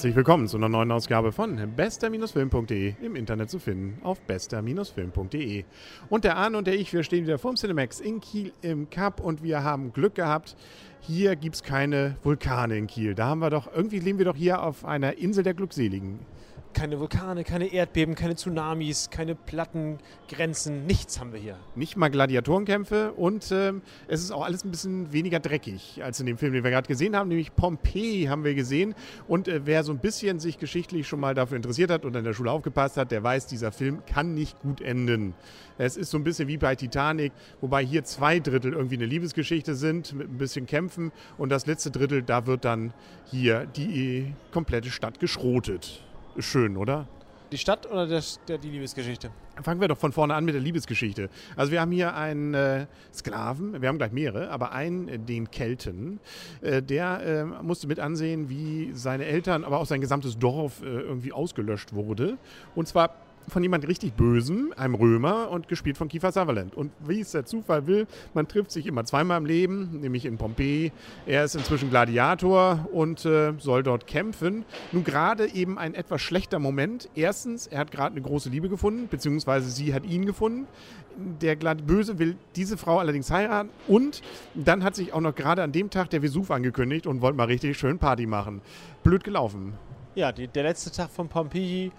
Herzlich willkommen zu einer neuen Ausgabe von bester-film.de im Internet zu finden auf bester-film.de. Und der Arne und der ich, wir stehen wieder vorm Cinemax in Kiel im Cup und wir haben Glück gehabt. Hier gibt es keine Vulkane in Kiel. Da haben wir doch, irgendwie leben wir doch hier auf einer Insel der Glückseligen keine Vulkane, keine Erdbeben, keine Tsunamis, keine Plattengrenzen, nichts haben wir hier. Nicht mal Gladiatorenkämpfe und ähm, es ist auch alles ein bisschen weniger dreckig als in dem Film, den wir gerade gesehen haben, nämlich Pompeji haben wir gesehen. Und äh, wer so ein bisschen sich geschichtlich schon mal dafür interessiert hat und in der Schule aufgepasst hat, der weiß, dieser Film kann nicht gut enden. Es ist so ein bisschen wie bei Titanic, wobei hier zwei Drittel irgendwie eine Liebesgeschichte sind mit ein bisschen Kämpfen und das letzte Drittel, da wird dann hier die komplette Stadt geschrotet schön, oder? Die Stadt oder der, der, die Liebesgeschichte? Fangen wir doch von vorne an mit der Liebesgeschichte. Also wir haben hier einen äh, Sklaven, wir haben gleich mehrere, aber einen, äh, den Kelten, äh, der äh, musste mit ansehen, wie seine Eltern, aber auch sein gesamtes Dorf äh, irgendwie ausgelöscht wurde. Und zwar von jemand richtig Bösem, einem Römer und gespielt von Kiefer Sutherland. Und wie es der Zufall will, man trifft sich immer zweimal im Leben, nämlich in Pompeji. Er ist inzwischen Gladiator und äh, soll dort kämpfen. Nun gerade eben ein etwas schlechter Moment. Erstens, er hat gerade eine große Liebe gefunden, beziehungsweise sie hat ihn gefunden. Der Böse will diese Frau allerdings heiraten und dann hat sich auch noch gerade an dem Tag der Vesuv angekündigt und wollte mal richtig schön Party machen. Blöd gelaufen. Ja, die, der letzte Tag von Pompeji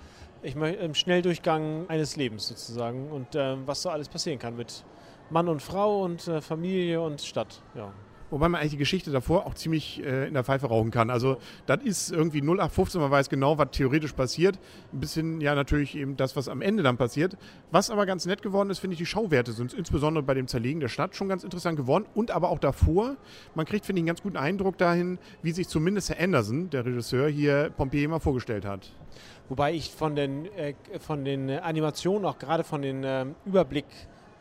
ich meine, im Schnelldurchgang eines Lebens sozusagen und äh, was so alles passieren kann mit Mann und Frau und äh, Familie und Stadt. Ja. Wobei man eigentlich die Geschichte davor auch ziemlich äh, in der Pfeife rauchen kann. Also das ist irgendwie 0815, man weiß genau, was theoretisch passiert. Ein bisschen ja natürlich eben das, was am Ende dann passiert. Was aber ganz nett geworden ist, finde ich, die Schauwerte sind insbesondere bei dem Zerlegen der Stadt schon ganz interessant geworden. Und aber auch davor, man kriegt, finde ich, einen ganz guten Eindruck dahin, wie sich zumindest Herr Anderson, der Regisseur, hier Pompeji mal vorgestellt hat. Wobei ich von den, äh, von den Animationen, auch gerade von den äh, Überblick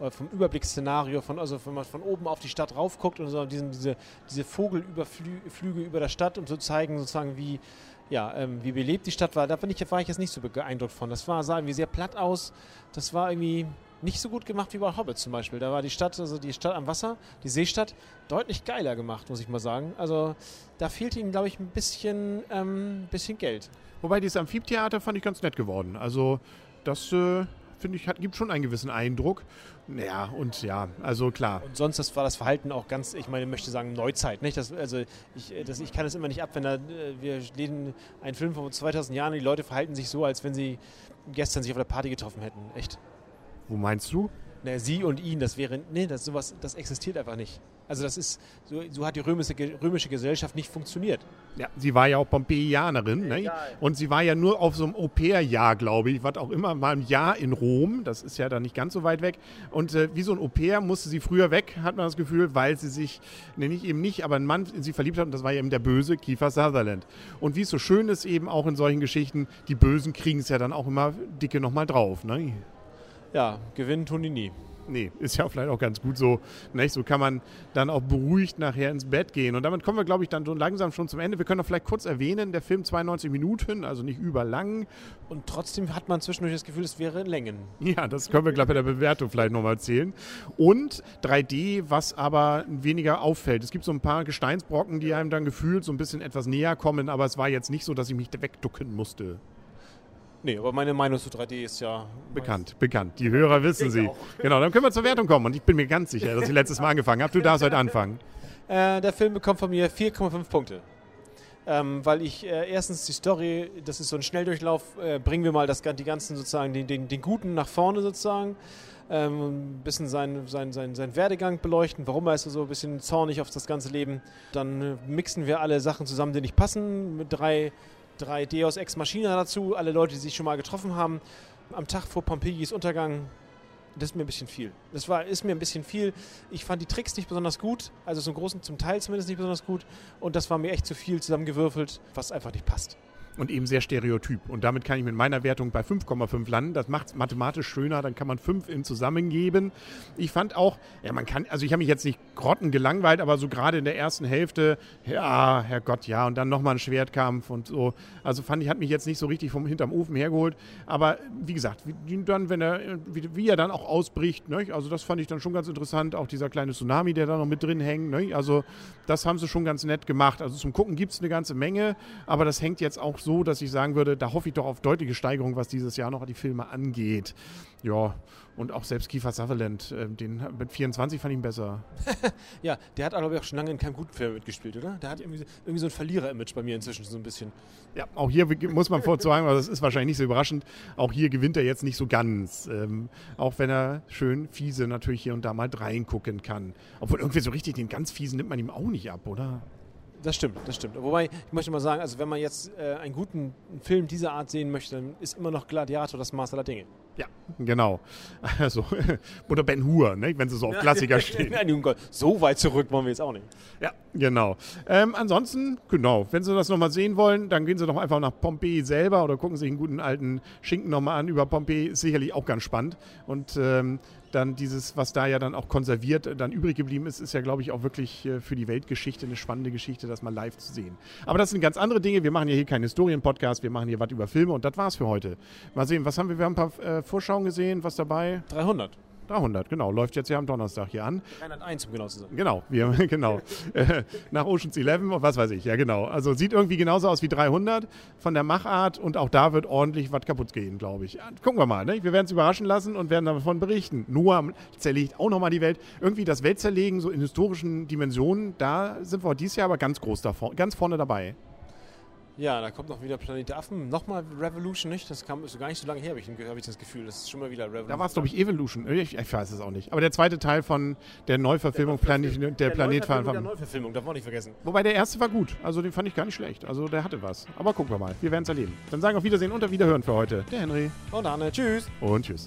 vom Überblicksszenario, von, also wenn man von oben auf die Stadt raufguckt und so diesen, diese, diese Vogelüberflüge über der Stadt und so zeigen sozusagen, wie, ja, ähm, wie belebt die Stadt war, da bin ich, war ich jetzt nicht so beeindruckt von. Das war, sah irgendwie sehr platt aus. Das war irgendwie nicht so gut gemacht wie bei Hobbit zum Beispiel. Da war die Stadt, also die Stadt am Wasser, die Seestadt, deutlich geiler gemacht, muss ich mal sagen. Also da fehlte ihnen, glaube ich, ein bisschen, ähm, bisschen Geld. Wobei dieses Amphitheater fand ich ganz nett geworden. Also das äh, finde ich, hat, gibt schon einen gewissen Eindruck. Ja, und ja, also klar. Und sonst das war das Verhalten auch ganz, ich meine, ich möchte sagen, Neuzeit. Nicht? Das, also ich, das, ich kann es immer nicht ab, wenn da, wir lesen einen Film von 2000 Jahren die Leute verhalten sich so, als wenn sie gestern sich auf der Party getroffen hätten. Echt. Wo meinst du? Na, sie und ihn, das wäre, nee, das, sowas, das existiert einfach nicht. Also das ist, so, so hat die römische, römische, Gesellschaft nicht funktioniert. Ja, sie war ja auch Pompeianerin, ne? Und sie war ja nur auf so einem Au-pair-Jahr, glaube ich, was auch immer, mal ein Jahr in Rom, das ist ja dann nicht ganz so weit weg. Und äh, wie so ein Au-pair musste sie früher weg, hat man das Gefühl, weil sie sich, ne, nicht eben nicht, aber ein Mann in sie verliebt hat und das war eben der böse Kiefer Sutherland. Und wie es so schön ist eben auch in solchen Geschichten, die Bösen kriegen es ja dann auch immer dicke nochmal drauf, ne? Ja, gewinnen tun die nie nee, ist ja vielleicht auch ganz gut so. Nicht? So kann man dann auch beruhigt nachher ins Bett gehen. Und damit kommen wir, glaube ich, dann so langsam schon zum Ende. Wir können doch vielleicht kurz erwähnen, der Film 92 Minuten, also nicht überlang. Und trotzdem hat man zwischendurch das Gefühl, es wäre Längen. Ja, das können wir, glaube ich, bei der Bewertung vielleicht nochmal erzählen. Und 3D, was aber weniger auffällt. Es gibt so ein paar Gesteinsbrocken, die einem dann gefühlt so ein bisschen etwas näher kommen, aber es war jetzt nicht so, dass ich mich wegducken musste. Nee, aber meine Meinung zu 3D ist ja. Bekannt, bekannt. Die Hörer wissen sie. Auch. Genau, dann können wir zur Wertung kommen. Und ich bin mir ganz sicher, dass ich letztes Mal angefangen habe. Du darfst heute anfangen. Äh, der Film bekommt von mir 4,5 Punkte. Ähm, weil ich äh, erstens die Story, das ist so ein Schnelldurchlauf, äh, bringen wir mal das, die ganzen sozusagen, den, den, den Guten nach vorne sozusagen. Ähm, ein bisschen seinen sein, sein, sein Werdegang beleuchten, warum er ist so ein bisschen zornig auf das ganze Leben. Dann äh, mixen wir alle Sachen zusammen, die nicht passen, mit drei drei Deus Ex Machina dazu, alle Leute, die sich schon mal getroffen haben. Am Tag vor Pompejis Untergang, das ist mir ein bisschen viel. Das war, ist mir ein bisschen viel. Ich fand die Tricks nicht besonders gut, also zum großen, zum Teil zumindest nicht besonders gut. Und das war mir echt zu viel zusammengewürfelt, was einfach nicht passt und eben sehr stereotyp. Und damit kann ich mit meiner Wertung bei 5,5 landen. Das macht es mathematisch schöner, dann kann man 5 in zusammengeben. Ich fand auch, ja, man kann, also ich habe mich jetzt nicht grotten gelangweilt, aber so gerade in der ersten Hälfte, ja, Herrgott, ja, und dann nochmal ein Schwertkampf und so. Also fand ich, hat mich jetzt nicht so richtig vom hinterm Ofen hergeholt. Aber wie gesagt, wie, dann, wenn er, wie, wie er dann auch ausbricht, ne? also das fand ich dann schon ganz interessant. Auch dieser kleine Tsunami, der da noch mit drin hängt. Ne? Also das haben sie schon ganz nett gemacht. Also zum Gucken gibt es eine ganze Menge, aber das hängt jetzt auch so so, dass ich sagen würde, da hoffe ich doch auf deutliche Steigerung, was dieses Jahr noch die Filme angeht. Ja, und auch selbst Kiefer Sutherland, äh, den mit 24 fand ich ihn besser. ja, der hat, glaube ich, auch schon lange in keinem guten Film mitgespielt, oder? Der hat irgendwie, irgendwie so ein Verlierer-Image bei mir inzwischen so ein bisschen. Ja, auch hier muss man vorzusagen, aber das ist wahrscheinlich nicht so überraschend, auch hier gewinnt er jetzt nicht so ganz. Ähm, auch wenn er schön fiese natürlich hier und da mal reingucken kann. Obwohl irgendwie so richtig den ganz fiesen nimmt man ihm auch nicht ab, oder? Das stimmt, das stimmt. Wobei, ich möchte mal sagen, also wenn man jetzt äh, einen guten Film dieser Art sehen möchte, dann ist immer noch Gladiator das Maß aller Dinge. Ja, genau. Also, oder Ben Hur, ne? wenn sie so auf Klassiker stehen. Nein, so weit zurück wollen wir jetzt auch nicht. Ja, genau. Ähm, ansonsten, genau, wenn Sie das nochmal sehen wollen, dann gehen Sie doch einfach nach Pompeji selber oder gucken sich einen guten alten Schinken nochmal an über Pompeji. Ist sicherlich auch ganz spannend. Und ähm, dann dieses, was da ja dann auch konserviert dann übrig geblieben ist, ist ja, glaube ich, auch wirklich äh, für die Weltgeschichte eine spannende Geschichte, das mal live zu sehen. Aber das sind ganz andere Dinge. Wir machen ja hier keinen Historien-Podcast, wir machen hier was über Filme und das war's für heute. Mal sehen, was haben wir? Wir haben ein paar äh, Vorschauen gesehen, was dabei? 300. 300, genau. Läuft jetzt ja am Donnerstag hier an. 301, um genau zu sein. Genau, wir, genau. Äh, nach Ocean's 11 und was weiß ich. Ja, genau. Also sieht irgendwie genauso aus wie 300 von der Machart und auch da wird ordentlich was kaputt gehen, glaube ich. Gucken wir mal. Ne? Wir werden es überraschen lassen und werden davon berichten. Noah zerlegt auch nochmal die Welt. Irgendwie das Weltzerlegen so in historischen Dimensionen, da sind wir dieses Jahr aber ganz groß davor, ganz vorne dabei. Ja, da kommt noch wieder Planet der Affen. Nochmal Revolution, nicht? Das kam ist gar nicht so lange her, habe ich, hab ich das Gefühl. Das ist schon mal wieder Revolution. Da war es, glaube ich, Evolution. Ich, ich, weiß es auch nicht. Aber der zweite Teil von der Neuverfilmung der Planet, der, der Planet Neuverfilmung, der Neuverfilmung, darf man nicht vergessen. Wobei der erste war gut. Also den fand ich gar nicht schlecht. Also der hatte was. Aber gucken wir mal. Wir werden es erleben. Dann sagen wir auf Wiedersehen und auf Wiederhören für heute. Der Henry. Und Anne. Tschüss. Und tschüss.